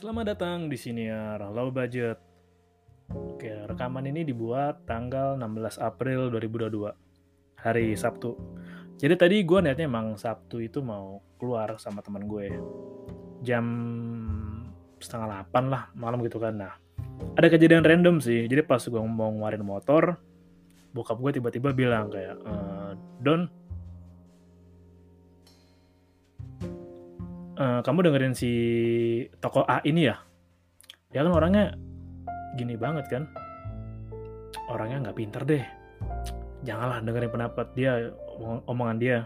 Selamat datang di sini ya Low Budget. Oke, rekaman ini dibuat tanggal 16 April 2022, hari Sabtu. Jadi tadi gue niatnya emang Sabtu itu mau keluar sama teman gue. Jam setengah 8 lah malam gitu kan. Nah, ada kejadian random sih. Jadi pas gue mau ngeluarin motor, bokap gue tiba-tiba bilang kayak, e, Don, uh, kamu dengerin si toko A ini ya? Dia kan orangnya gini banget kan. Orangnya nggak pinter deh. Janganlah dengerin pendapat dia, omongan dia.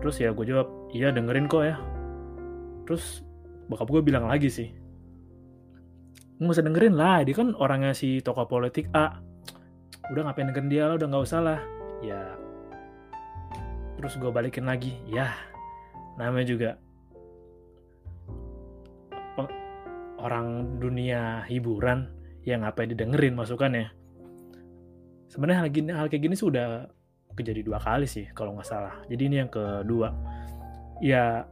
Terus ya gue jawab, iya dengerin kok ya. Terus bokap gue bilang lagi sih, nggak usah dengerin lah, dia kan orangnya si tokoh politik A. Udah ngapain dengerin dia lah, udah nggak usah lah. Ya, terus gue balikin lagi, ya namanya juga orang dunia hiburan yang ngapain didengerin masukannya. Sebenarnya hal, hal kayak gini sudah kejadi dua kali sih kalau nggak salah. Jadi ini yang kedua. Ya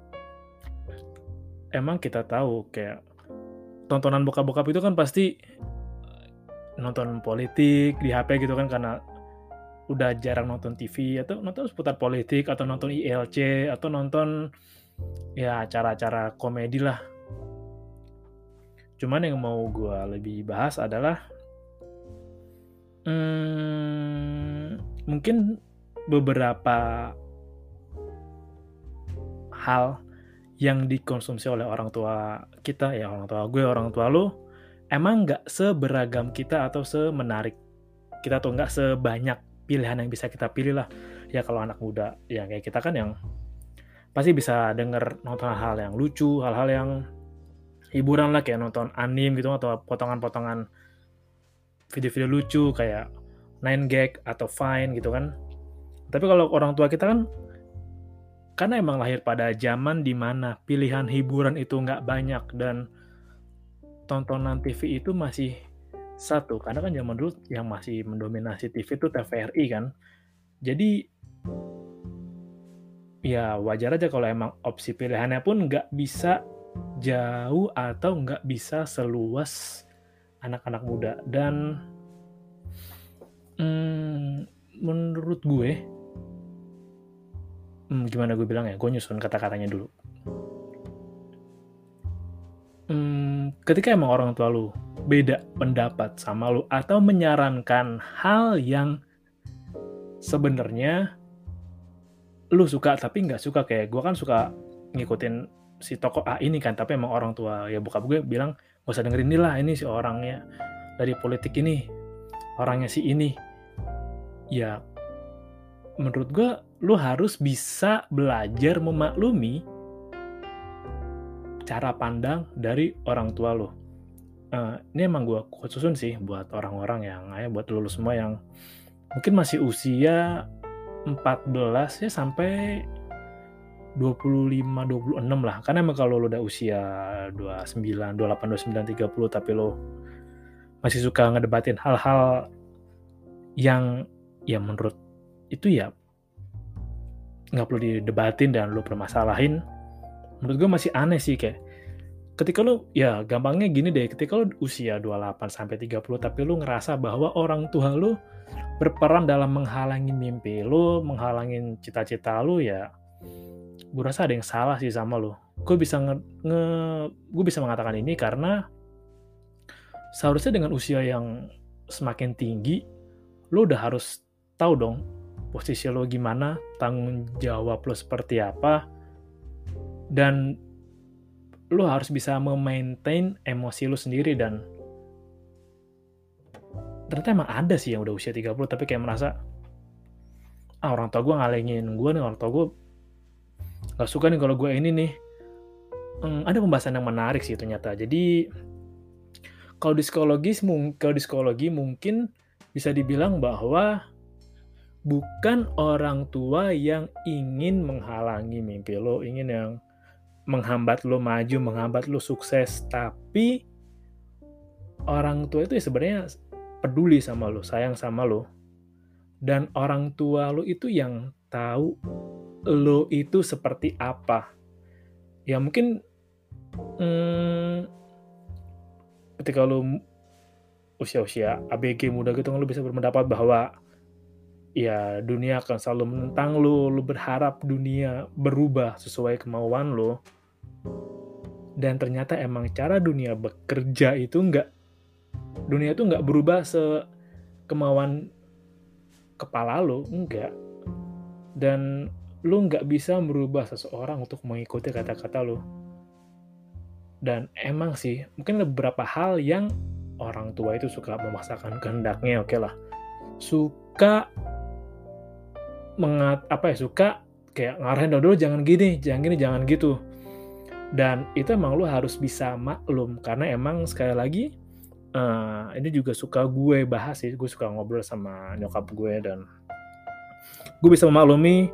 emang kita tahu kayak tontonan bokap-bokap itu kan pasti nonton politik di HP gitu kan karena udah jarang nonton TV atau nonton seputar politik atau nonton ILC atau nonton ya acara-acara komedi lah. Cuman yang mau gue lebih bahas adalah hmm, mungkin beberapa hal yang dikonsumsi oleh orang tua kita ya orang tua gue orang tua lo emang nggak seberagam kita atau semenarik kita tuh nggak sebanyak pilihan yang bisa kita pilih lah. Ya kalau anak muda ya kayak kita kan yang pasti bisa denger nonton hal-hal yang lucu hal-hal yang hiburan lah kayak nonton anim gitu atau potongan-potongan video-video lucu kayak nine gag atau fine gitu kan. Tapi kalau orang tua kita kan karena emang lahir pada zaman di mana pilihan hiburan itu nggak banyak dan tontonan TV itu masih satu karena kan zaman dulu yang masih mendominasi TV itu TVRI kan. Jadi ya wajar aja kalau emang opsi pilihannya pun nggak bisa jauh atau nggak bisa seluas anak-anak muda. Dan hmm, menurut gue hmm, gimana gue bilang ya gue nyusun kata-katanya dulu. Hmm, ketika emang orang tua lu beda pendapat sama lu atau menyarankan hal yang sebenarnya lu suka tapi nggak suka kayak gue kan suka ngikutin si toko A ini kan tapi emang orang tua ya bokap gue bilang gak usah dengerin ini lah ini si orangnya dari politik ini orangnya si ini. Ya menurut gue lu harus bisa belajar memaklumi cara pandang dari orang tua lu uh, ini emang gue khususun sih buat orang-orang yang ya buat lulus semua yang mungkin masih usia 14 ya sampai 25 26 lah. Karena emang kalau lo udah usia 29 28 29 30 tapi lo masih suka ngedebatin hal-hal yang ya menurut itu ya nggak perlu didebatin dan lo permasalahin menurut gue masih aneh sih kayak ketika lu ya gampangnya gini deh ketika lu usia 28 sampai 30 tapi lu ngerasa bahwa orang tua lu berperan dalam menghalangi mimpi lu, menghalangi cita-cita lu ya gue rasa ada yang salah sih sama lo gue bisa nge, nge gue bisa mengatakan ini karena seharusnya dengan usia yang semakin tinggi lo udah harus tahu dong posisi lo gimana tanggung jawab lo seperti apa dan lo harus bisa memaintain emosi lo sendiri dan ternyata emang ada sih yang udah usia 30 tapi kayak merasa ah orang tua gue ngalengin gue nih orang tua gue gak suka nih kalau gue ini nih. Hmm, ada pembahasan yang menarik sih ternyata jadi kalau di psikologis kalau di psikologi mungkin bisa dibilang bahwa bukan orang tua yang ingin menghalangi mimpi lo ingin yang menghambat lo maju menghambat lo sukses tapi orang tua itu ya sebenarnya peduli sama lo, sayang sama lo. Dan orang tua lo itu yang tahu lo itu seperti apa. Ya mungkin hmm, ketika lo usia-usia ABG muda gitu lo bisa berpendapat bahwa ya dunia akan selalu menentang lo, lo berharap dunia berubah sesuai kemauan lo. Dan ternyata emang cara dunia bekerja itu enggak dunia itu nggak berubah se kemauan kepala lo enggak dan lo nggak bisa merubah seseorang untuk mengikuti kata-kata lo. Dan emang sih mungkin beberapa hal yang orang tua itu suka memaksakan kehendaknya oke okay lah. Suka mengat apa ya suka kayak ngarahin dulu jangan gini jangan gini jangan gitu dan itu emang lo harus bisa maklum karena emang sekali lagi uh, ini juga suka gue bahas sih gue suka ngobrol sama nyokap gue dan gue bisa memaklumi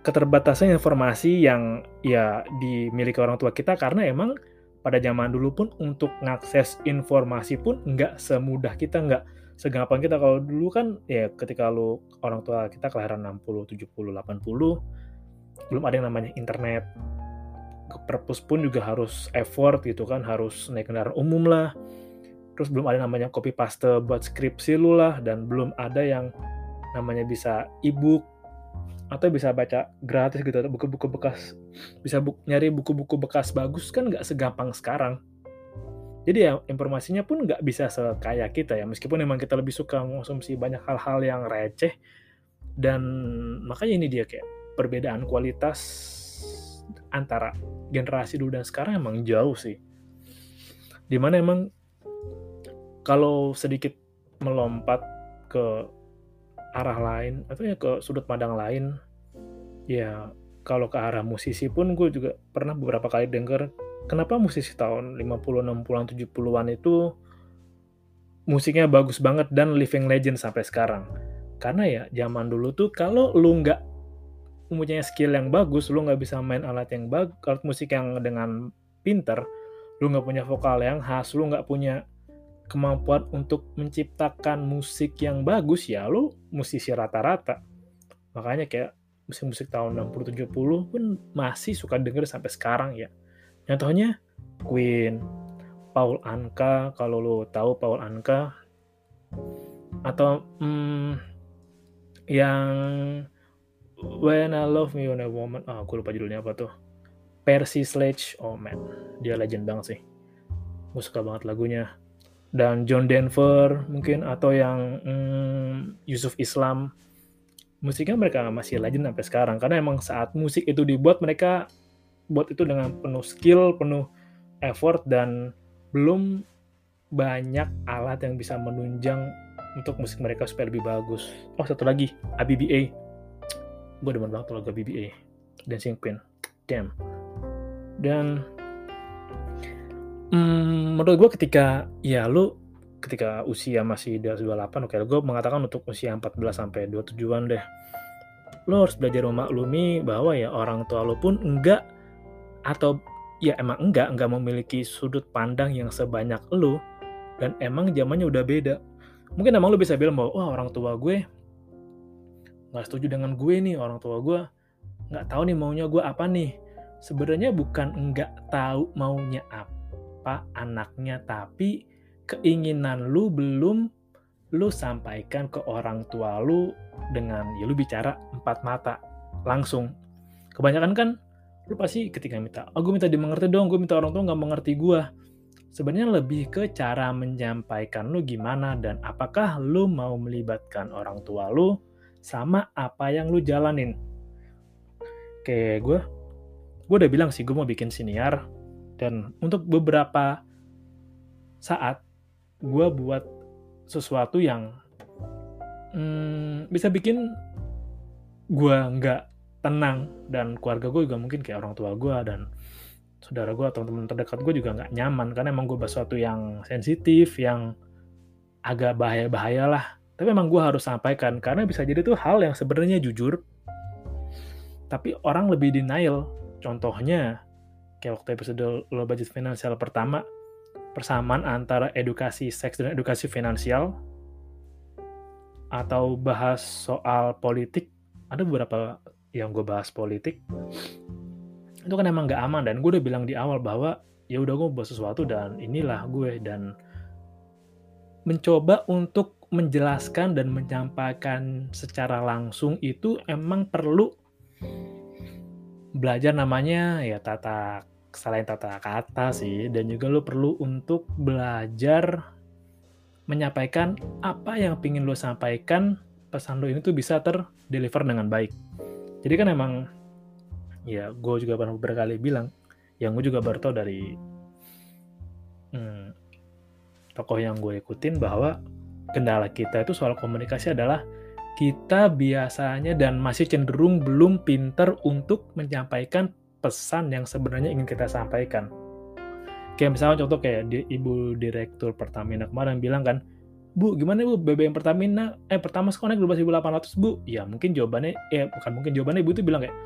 keterbatasan informasi yang ya dimiliki orang tua kita karena emang pada zaman dulu pun untuk mengakses informasi pun nggak semudah kita nggak segampang kita. Kalau dulu kan ya ketika lu orang tua kita kelahiran 60, 70, 80 belum ada yang namanya internet ke perpus pun juga harus effort gitu kan harus naik kendaraan umum lah. Terus belum ada namanya copy paste buat skripsi lu lah dan belum ada yang namanya bisa ebook atau bisa baca gratis gitu atau buku-buku bekas bisa bu nyari buku-buku bekas bagus kan nggak segampang sekarang. Jadi ya informasinya pun nggak bisa sekaya kita ya meskipun memang kita lebih suka mengonsumsi banyak hal-hal yang receh. Dan makanya ini dia kayak perbedaan kualitas antara generasi dulu dan sekarang emang jauh sih. Di mana emang kalau sedikit melompat ke arah lain atau ya ke sudut pandang lain ya kalau ke arah musisi pun gue juga pernah beberapa kali denger kenapa musisi tahun 50 60-an 70-an itu musiknya bagus banget dan living legend sampai sekarang. Karena ya zaman dulu tuh kalau lu nggak mempunyai skill yang bagus lu nggak bisa main alat yang bagus alat musik yang dengan pinter lu nggak punya vokal yang khas lu nggak punya kemampuan untuk menciptakan musik yang bagus ya lu musisi rata-rata. Makanya kayak musik-musik tahun 60-70 pun masih suka denger sampai sekarang ya. Contohnya Queen Paul Anka kalau lu tahu Paul Anka. Atau hmm, yang When I Love Me When a Woman. Ah oh, gue lupa judulnya apa tuh. Percy Sledge oh man. Dia legend banget sih. Gue suka banget lagunya. Dan John Denver mungkin atau yang hmm, Yusuf Islam. Musiknya mereka masih legend sampai sekarang. Karena emang saat musik itu dibuat mereka buat itu dengan penuh skill penuh effort dan belum banyak alat yang bisa menunjang untuk musik mereka supaya lebih bagus. Oh satu lagi. ABBA gue demen banget lagu ABBA Dancing Queen damn dan Hmm, menurut gue ketika ya lu ketika usia masih di atas 28 oke gue mengatakan untuk usia 14 sampai 27-an deh. Lo harus belajar memaklumi bahwa ya orang tua lo pun enggak atau ya emang enggak enggak memiliki sudut pandang yang sebanyak lo dan emang zamannya udah beda. Mungkin emang lo bisa bilang bahwa wah orang tua gue nggak setuju dengan gue nih orang tua gue nggak tahu nih maunya gue apa nih. Sebenarnya bukan enggak tahu maunya apa anaknya, tapi keinginan lu belum lu sampaikan ke orang tua lu dengan ya lu bicara empat mata langsung. kebanyakan kan lu pasti ketika minta oh gue minta dimengerti dong gue minta orang tua nggak mengerti gue sebenarnya lebih ke cara menyampaikan lu gimana dan apakah lu mau melibatkan orang tua lu sama apa yang lu jalanin. Kayak gue gue udah bilang sih gue mau bikin siniar. Dan untuk beberapa saat gue buat sesuatu yang hmm, bisa bikin gue nggak tenang. Dan keluarga gue juga mungkin kayak orang tua gue dan saudara gue atau teman terdekat gue juga nggak nyaman. Karena emang gue bahas sesuatu yang sensitif yang agak bahaya-bahaya lah tapi emang gue harus sampaikan karena bisa jadi tuh hal yang sebenarnya jujur tapi orang lebih denial. Contohnya kayak waktu episode low budget finansial pertama persamaan antara edukasi seks dan edukasi finansial atau bahas soal politik. Ada beberapa yang gue bahas politik. Itu kan emang gak aman dan gue udah bilang di awal bahwa ya udah gue bahas sesuatu dan inilah gue dan mencoba untuk menjelaskan dan menyampaikan secara langsung itu emang perlu belajar namanya ya tata selain tata kata sih dan juga lo perlu untuk belajar menyampaikan apa yang pingin lo sampaikan pesan lo ini tuh bisa terdeliver dengan baik. Jadi kan emang ya gue juga pernah berkali bilang yang gue juga baru tahu dari hmm, tokoh yang gue ikutin bahwa kendala kita itu soal komunikasi adalah kita biasanya dan masih cenderung belum pinter untuk menyampaikan pesan yang sebenarnya ingin kita sampaikan. Kayak misalnya contoh kayak di, ibu direktur Pertamina kemarin bilang kan, Bu, gimana Bu BBM Pertamina eh pertama naik 12.800 Bu? Ya mungkin jawabannya eh bukan mungkin jawabannya Ibu itu bilang kayak,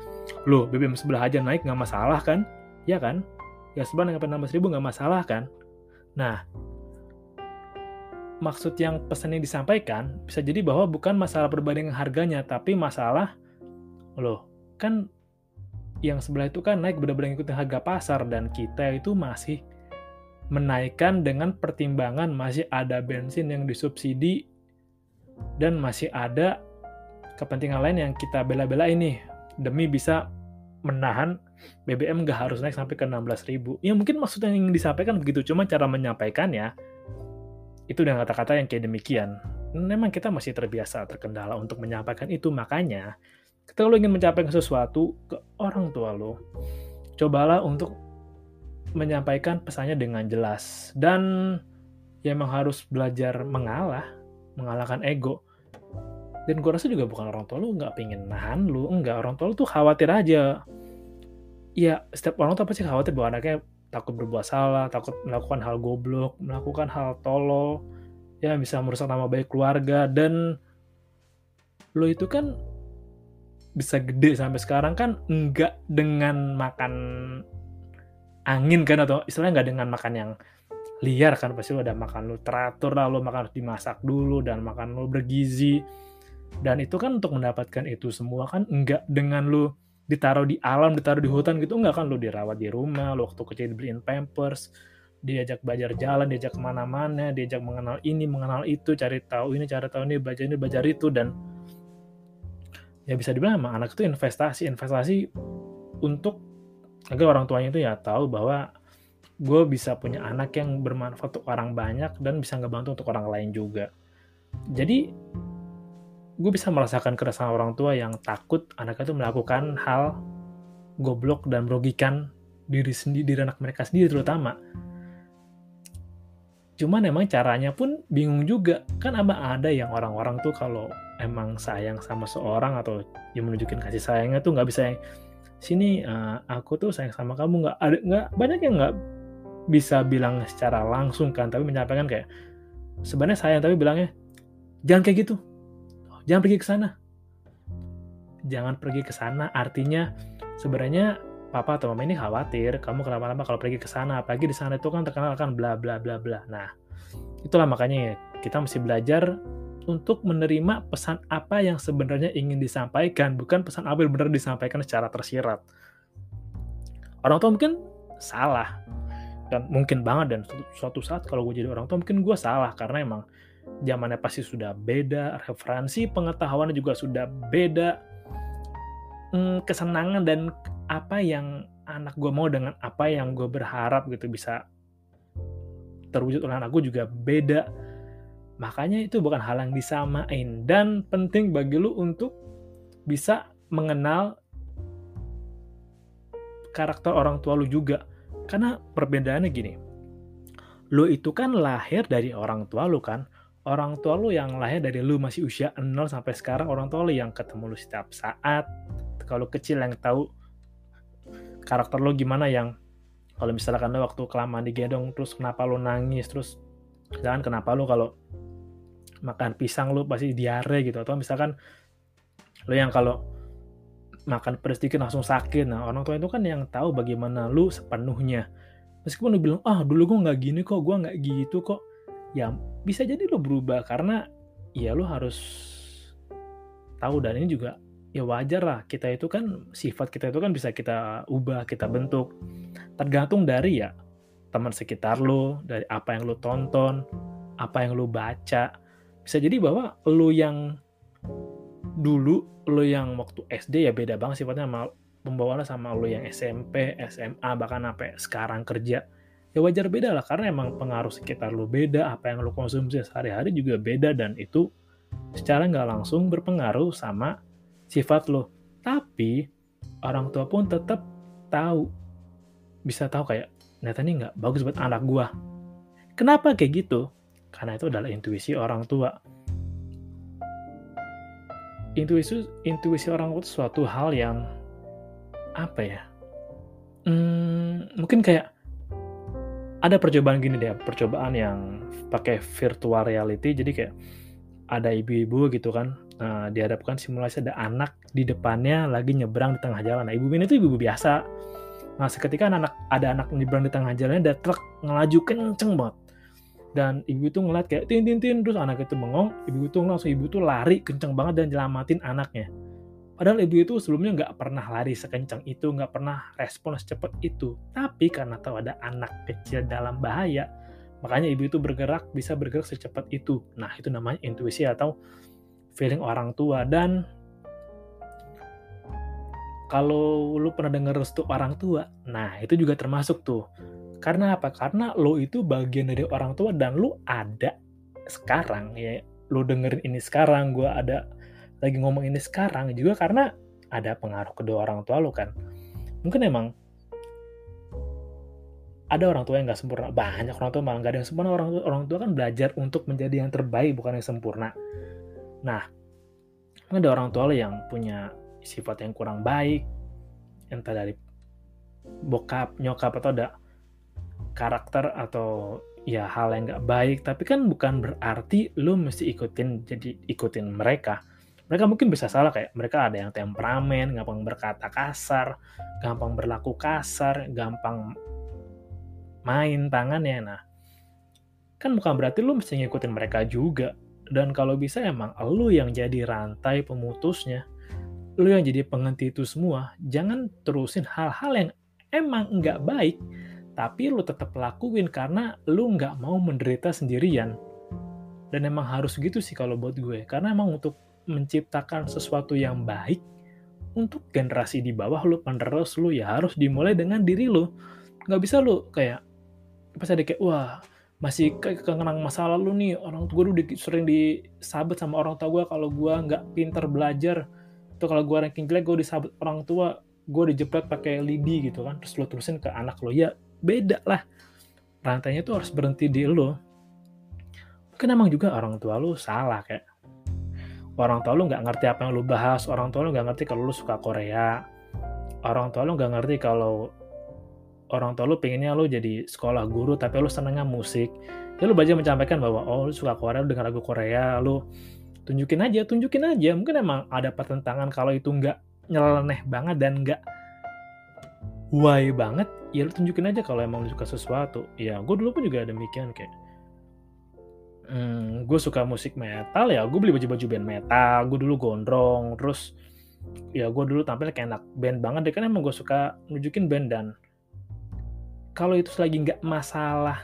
"Loh, BBM sebelah aja naik nggak masalah kan?" Ya kan? Ya sebelah naik 16.000 nggak masalah kan? Nah, maksud yang pesan yang disampaikan bisa jadi bahwa bukan masalah perbandingan harganya, tapi masalah loh, kan yang sebelah itu kan naik benar-benar ngikutin harga pasar dan kita itu masih menaikkan dengan pertimbangan masih ada bensin yang disubsidi dan masih ada kepentingan lain yang kita bela-bela ini demi bisa menahan BBM nggak harus naik sampai ke 16.000. Ya mungkin maksudnya yang disampaikan begitu, cuma cara menyampaikannya itu dengan kata-kata yang kayak demikian. Memang kita masih terbiasa terkendala untuk menyampaikan itu, makanya ketika lo ingin menyampaikan sesuatu ke orang tua lo, cobalah untuk menyampaikan pesannya dengan jelas. Dan ya emang harus belajar mengalah mengalahkan ego. Dan gue rasa juga bukan orang tua lu nggak pengen nahan lu enggak orang tua lu tuh khawatir aja. Ya setiap orang tuh pasti khawatir bahwa anaknya takut berbuat salah takut melakukan hal goblok melakukan hal tolol ya bisa merusak nama baik keluarga. Dan lo itu kan bisa gede sampai sekarang kan enggak dengan makan angin kan atau istilahnya nggak dengan makan yang liar kan. Pasti lo ada makan lo teratur lah lo makan harus dimasak dulu dan makan lo bergizi. Dan itu kan untuk mendapatkan itu semua kan enggak dengan lo ditaruh di alam ditaruh di hutan gitu enggak kan lo dirawat di rumah lo waktu kecil dibeliin pampers diajak belajar jalan diajak ke mana-mana diajak mengenal ini mengenal itu cari tahu ini cari tahu ini belajar ini belajar itu dan ya bisa dibilang emang anak itu investasi investasi untuk agar orang tuanya itu ya tahu bahwa gue bisa punya anak yang bermanfaat untuk orang banyak dan bisa ngebantu untuk orang lain juga. Jadi gue bisa merasakan keresahan orang tua yang takut anaknya itu melakukan hal goblok dan merugikan diri sendiri, diri anak mereka sendiri terutama. Cuman emang caranya pun bingung juga. Kan abang ada yang orang-orang tuh kalau emang sayang sama seorang atau yang menunjukin kasih sayangnya tuh nggak bisa yang sini uh, aku tuh sayang sama kamu nggak ada nggak banyak yang nggak bisa bilang secara langsung kan tapi menyampaikan kayak sebenarnya sayang tapi bilangnya jangan kayak gitu jangan pergi ke sana. Jangan pergi ke sana. Artinya sebenarnya papa atau mama ini khawatir kamu kenapa-napa kalau pergi ke sana apalagi di sana itu kan terkenal kan bla bla bla bla. Nah itulah makanya kita mesti belajar untuk menerima pesan apa yang sebenarnya ingin disampaikan, bukan pesan apa yang benar disampaikan secara tersirat. Orang tua mungkin salah, dan mungkin banget dan suatu saat kalau gue jadi orang tua mungkin gue salah karena emang zamannya pasti sudah beda, referensi pengetahuannya juga sudah beda. mm, kesenangan dan apa yang anak gue mau dengan apa yang gue berharap gitu bisa terwujud oleh anak gue juga beda. Makanya itu bukan hal yang disamain. Dan penting bagi lu untuk bisa mengenal karakter orang tua lu juga. Karena perbedaannya gini lu itu kan lahir dari orang tua lu kan orang tua lu yang lahir dari lu masih usia 0 sampai sekarang orang tua lu yang ketemu lu setiap saat. Kalau kecil yang tahu karakter lu gimana yang kalau misalkan lu waktu kelamaan digendong terus kenapa lu nangis terus jangan kenapa lu kalau makan pisang lu pasti diare gitu. Atau misalkan lu yang kalau makan pedas dikit langsung sakit. Nah orang tua itu kan yang tahu bagaimana lu sepenuhnya. Meskipun lu bilang ah dulu gue nggak gini kok gue nggak gitu kok ya bisa jadi lu berubah karena ya lu harus tahu dan ini juga ya wajar lah. Kita itu kan sifat kita itu kan bisa kita ubah kita bentuk. Tergantung dari ya teman sekitar lu dari apa yang lu tonton apa yang lu baca. Bisa jadi bahwa lu yang dulu lu yang waktu SD ya beda banget sifatnya sama pembawaannya sama lu yang SMP, SMA, bahkan sampai sekarang kerja. Ya wajar beda lah, karena emang pengaruh sekitar lu beda, apa yang lu konsumsi sehari-hari juga beda, dan itu secara nggak langsung berpengaruh sama sifat lu. Tapi, orang tua pun tetap tahu, bisa tahu kayak, ternyata ini nggak bagus buat anak gua. Kenapa kayak gitu? Karena itu adalah intuisi orang tua intuisi intuisi orang tua itu suatu hal yang apa ya hmm, mungkin kayak ada percobaan gini deh percobaan yang pakai virtual reality. Jadi kayak ada ibu-ibu gitu kan nah, dihadapkan simulasi ada anak di depannya lagi nyebrang di tengah jalan. Nah ibu ini tuh ibu, -ibu biasa. Nah seketika anak ada anak nyebrang di tengah jalan ada truk ngelaju kenceng banget. Dan ibu itu ngeliat kayak tin tin tin terus anak itu bengong. Ibu itu langsung ibu itu lari kenceng banget dan nyelamatin anaknya padahal ibu itu sebelumnya nggak pernah lari sekencang itu nggak pernah respon secepat itu tapi karena tahu ada anak kecil dalam bahaya makanya ibu itu bergerak bisa bergerak secepat itu nah itu namanya intuisi atau feeling orang tua dan kalau lu pernah dengar restu orang tua nah itu juga termasuk tuh karena apa? Karena lo itu bagian dari orang tua dan lo ada sekarang ya. Lo dengerin ini sekarang, gue ada lagi ngomong ini sekarang juga karena ada pengaruh kedua orang tua lo kan. Mungkin emang ada orang tua yang nggak sempurna, banyak orang tua malah nggak ada yang sempurna. Orang tua, orang tua kan belajar untuk menjadi yang terbaik bukan yang sempurna. Nah, ada orang tua lo yang punya sifat yang kurang baik, entah dari bokap, nyokap atau ada karakter atau ya hal yang gak baik tapi kan bukan berarti lu mesti ikutin jadi ikutin mereka mereka mungkin bisa salah kayak mereka ada yang temperamen gampang berkata kasar gampang berlaku kasar gampang main tangannya. Nah kan bukan berarti lu mesti ngikutin mereka juga. Dan kalau bisa emang lu yang jadi rantai pemutusnya lu yang jadi penghenti itu semua. Jangan terusin hal-hal yang emang nggak baik tapi lu tetap lakuin karena lu nggak mau menderita sendirian. Dan emang harus gitu sih kalau buat gue, karena emang untuk menciptakan sesuatu yang baik untuk generasi di bawah lu penerus lu ya harus dimulai dengan diri lu. Nggak bisa lu kayak pas ada kayak wah masih kayak kenang masa lalu nih orang tua gue udah sering disabet sama orang tua gue kalau gue nggak pinter belajar. Atau kalau gue ranking jelek gue disabet orang tua gue dijepret pakai lidi gitu kan. Terus lo terusin ke anak lo ya beda lah. Rantainya tuh harus berhenti di lo mungkin emang juga orang tua lu salah kayak orang tua lu nggak ngerti apa yang lu bahas orang tua lu nggak ngerti kalau lu suka Korea orang tua lu nggak ngerti kalau orang tua lu pengennya lu jadi sekolah guru tapi lu senengnya musik. Ya lu baca menyampaikan bahwa oh lu suka Korea lu dengar lagu Korea lu tunjukin aja tunjukin aja. Mungkin emang ada pertentangan kalau itu nggak nyeleneh banget dan nggak why banget ya lu tunjukin aja kalau emang lu suka sesuatu. Ya gue dulu pun juga demikian kayak hmm, gue suka musik metal ya. Gue beli baju-baju band metal gue dulu gondrong terus ya gue dulu tampil kayak enak band banget deh. Kan emang gue suka nunjukin band dan kalau itu lagi nggak masalah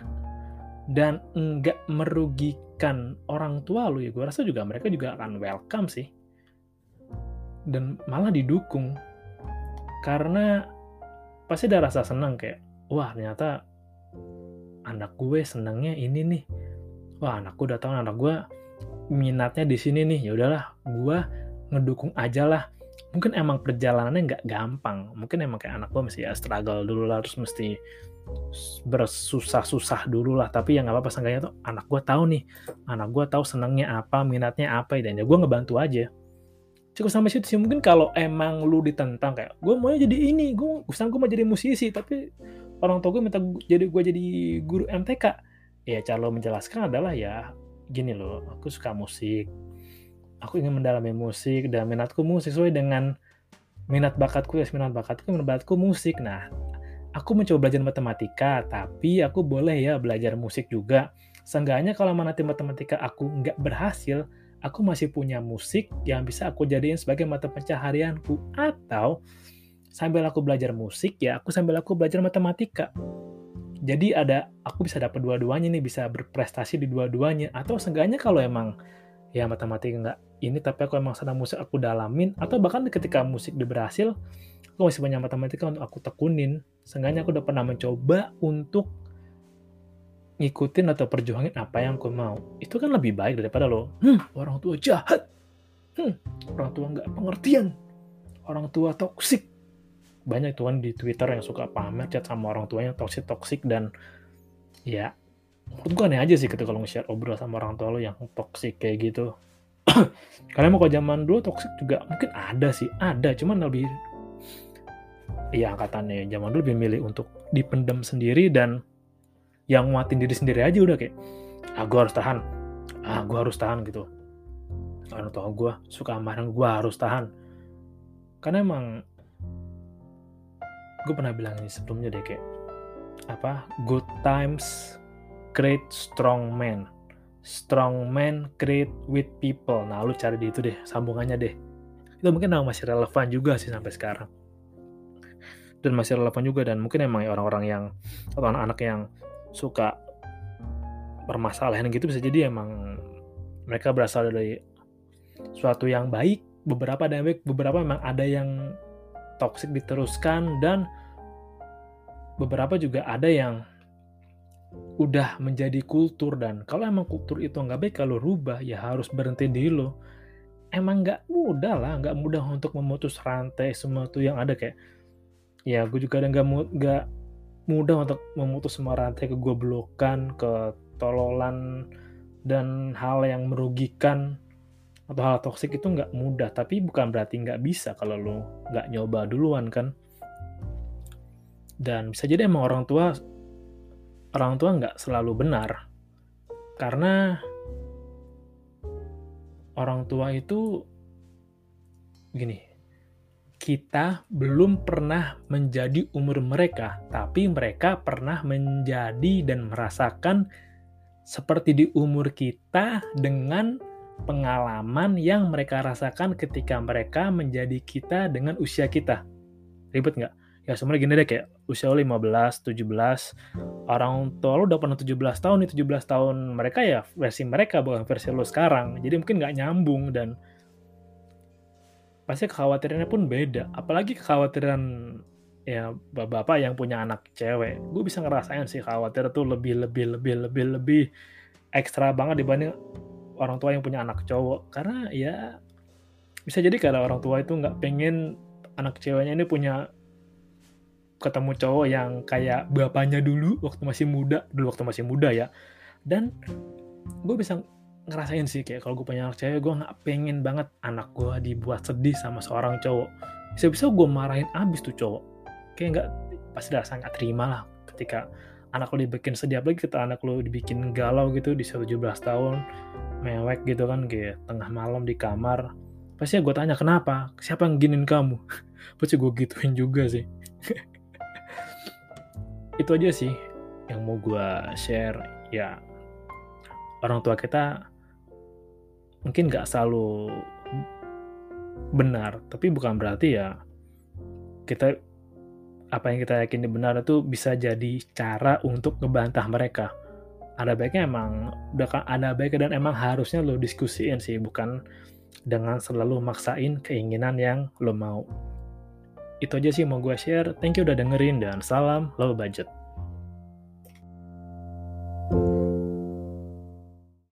dan nggak merugikan orang tua lu ya gue rasa juga mereka juga akan welcome sih. Dan malah didukung. Karena pasti ada rasa senang kayak wah ternyata anak gue senangnya ini nih wah anakku udah tahu anak gue minatnya di sini nih. Ya udahlah gue ngedukung aja lah. Mungkin emang perjalanannya nggak gampang. Mungkin emang kayak anak gue mesti ya struggle dulu lah terus mesti bersusah-susah dulu lah. Tapi yang nggak apa-apa seenggaknya tuh anak gue tahu nih. Anak gue tahu senangnya apa minatnya apa dan ya gue ngebantu aja. Cukup sampai situ sih. Mungkin kalau emang lu ditentang kayak gue mau jadi ini gue misalnya gue mau jadi musisi tapi orang tua gue minta jadi gue jadi guru MTK ya cara lo menjelaskan adalah ya gini loh aku suka musik. Aku ingin mendalami musik dan minatku musik sesuai dengan minat bakatku ya minat bakatku minat bakatku musik. Nah aku mencoba belajar matematika tapi aku boleh ya belajar musik juga. Seenggaknya kalau nanti matematika aku nggak berhasil aku masih punya musik yang bisa aku jadiin sebagai mata pencaharianku. Atau sambil aku belajar musik ya aku sambil aku belajar matematika jadi ada aku bisa dapat dua-duanya nih bisa berprestasi di dua-duanya. Atau seenggaknya kalau emang ya matematika nggak ini tapi aku emang senang musik aku dalamin. Atau bahkan ketika musik udah berhasil aku masih banyak matematika untuk aku tekunin. Seenggaknya aku udah pernah mencoba untuk ngikutin atau perjuangin apa yang aku mau. Itu kan lebih baik daripada lo hmm, orang tua jahat. Hmm, orang tua nggak pengertian. Orang tua toksik banyak tuan di Twitter yang suka pamer chat sama orang tuanya toksik toksik dan ya menurut gue aneh aja sih ketika kalau nge-share obrol sama orang tua lo yang toksik kayak gitu. Karena mau kalau zaman dulu toksik juga mungkin ada sih ada cuman lebih ya angkatannya zaman dulu lebih milih untuk dipendam sendiri dan yang nguatin diri sendiri aja udah kayak ah gue harus tahan ah gue harus tahan gitu. Orang tua gue suka marah gue harus tahan. Karena emang gue pernah bilang ini sebelumnya deh kayak apa good times create strong men. Strong men create with people. Nah lu cari di itu deh sambungannya deh. Itu mungkin masih relevan juga sih sampai sekarang. Dan masih relevan juga dan mungkin emang orang-orang yang atau anak-anak yang suka permasalahan gitu bisa jadi emang mereka berasal dari suatu yang baik beberapa ada yang baik beberapa memang ada yang toxic diteruskan dan beberapa juga ada yang udah menjadi kultur. Dan kalau emang kultur itu nggak baik kalau rubah ya harus berhenti di lo. Emang nggak mudah lah nggak mudah untuk memutus rantai semua tuh yang ada. Kayak ya gue juga ada nggak nggak mudah untuk memutus semua rantai ke gue blokan ke tololan dan hal yang merugikan atau hal toksik itu nggak mudah tapi bukan berarti nggak bisa kalau lo nggak nyoba duluan kan? Dan bisa jadi emang orang tua orang tua nggak selalu benar. Karena orang tua itu gini kita belum pernah menjadi umur mereka tapi mereka pernah menjadi dan merasakan seperti di umur kita dengan pengalaman yang mereka rasakan ketika mereka menjadi kita dengan usia kita. Ribet nggak? Ya sebenarnya gini deh kayak usia lo 15, 17, orang tua lo udah pernah 17 tahun nih, 17 tahun mereka ya versi mereka bukan versi lo sekarang. Jadi mungkin nggak nyambung dan pasti kekhawatirannya pun beda. Apalagi kekhawatiran ya bapak-bapak yang punya anak cewek. Gue bisa ngerasain sih khawatir tuh lebih lebih lebih lebih lebih ekstra banget dibanding orang tua yang punya anak cowok. Karena ya bisa jadi karena orang tua itu nggak pengen anak ceweknya ini punya ketemu cowok yang kayak bapaknya dulu waktu masih muda dulu waktu masih muda ya. Dan gue bisa ngerasain sih kayak kalau gue punya anak cewek gue nggak pengen banget anak gue dibuat sedih sama seorang cowok. Bisa-bisa gue marahin abis tuh cowok. Kayak nggak pasti rasa nggak terima lah ketika anak lo dibikin sedih apalagi kita anak lo dibikin galau gitu di 17 tahun mewek gitu kan kayak tengah malam di kamar. Pasti gue tanya kenapa? Siapa yang ginin kamu? Pasti gue gituin juga sih. Itu aja sih yang mau gue share. Ya orang tua kita mungkin gak selalu benar tapi bukan berarti ya kita apa yang kita yakini benar itu bisa jadi cara untuk ngebantah mereka ada baiknya emang udah ada baiknya dan emang harusnya lo diskusiin sih bukan dengan selalu maksain keinginan yang lo mau itu aja sih mau gue share. Thank you udah dengerin dan salam low budget.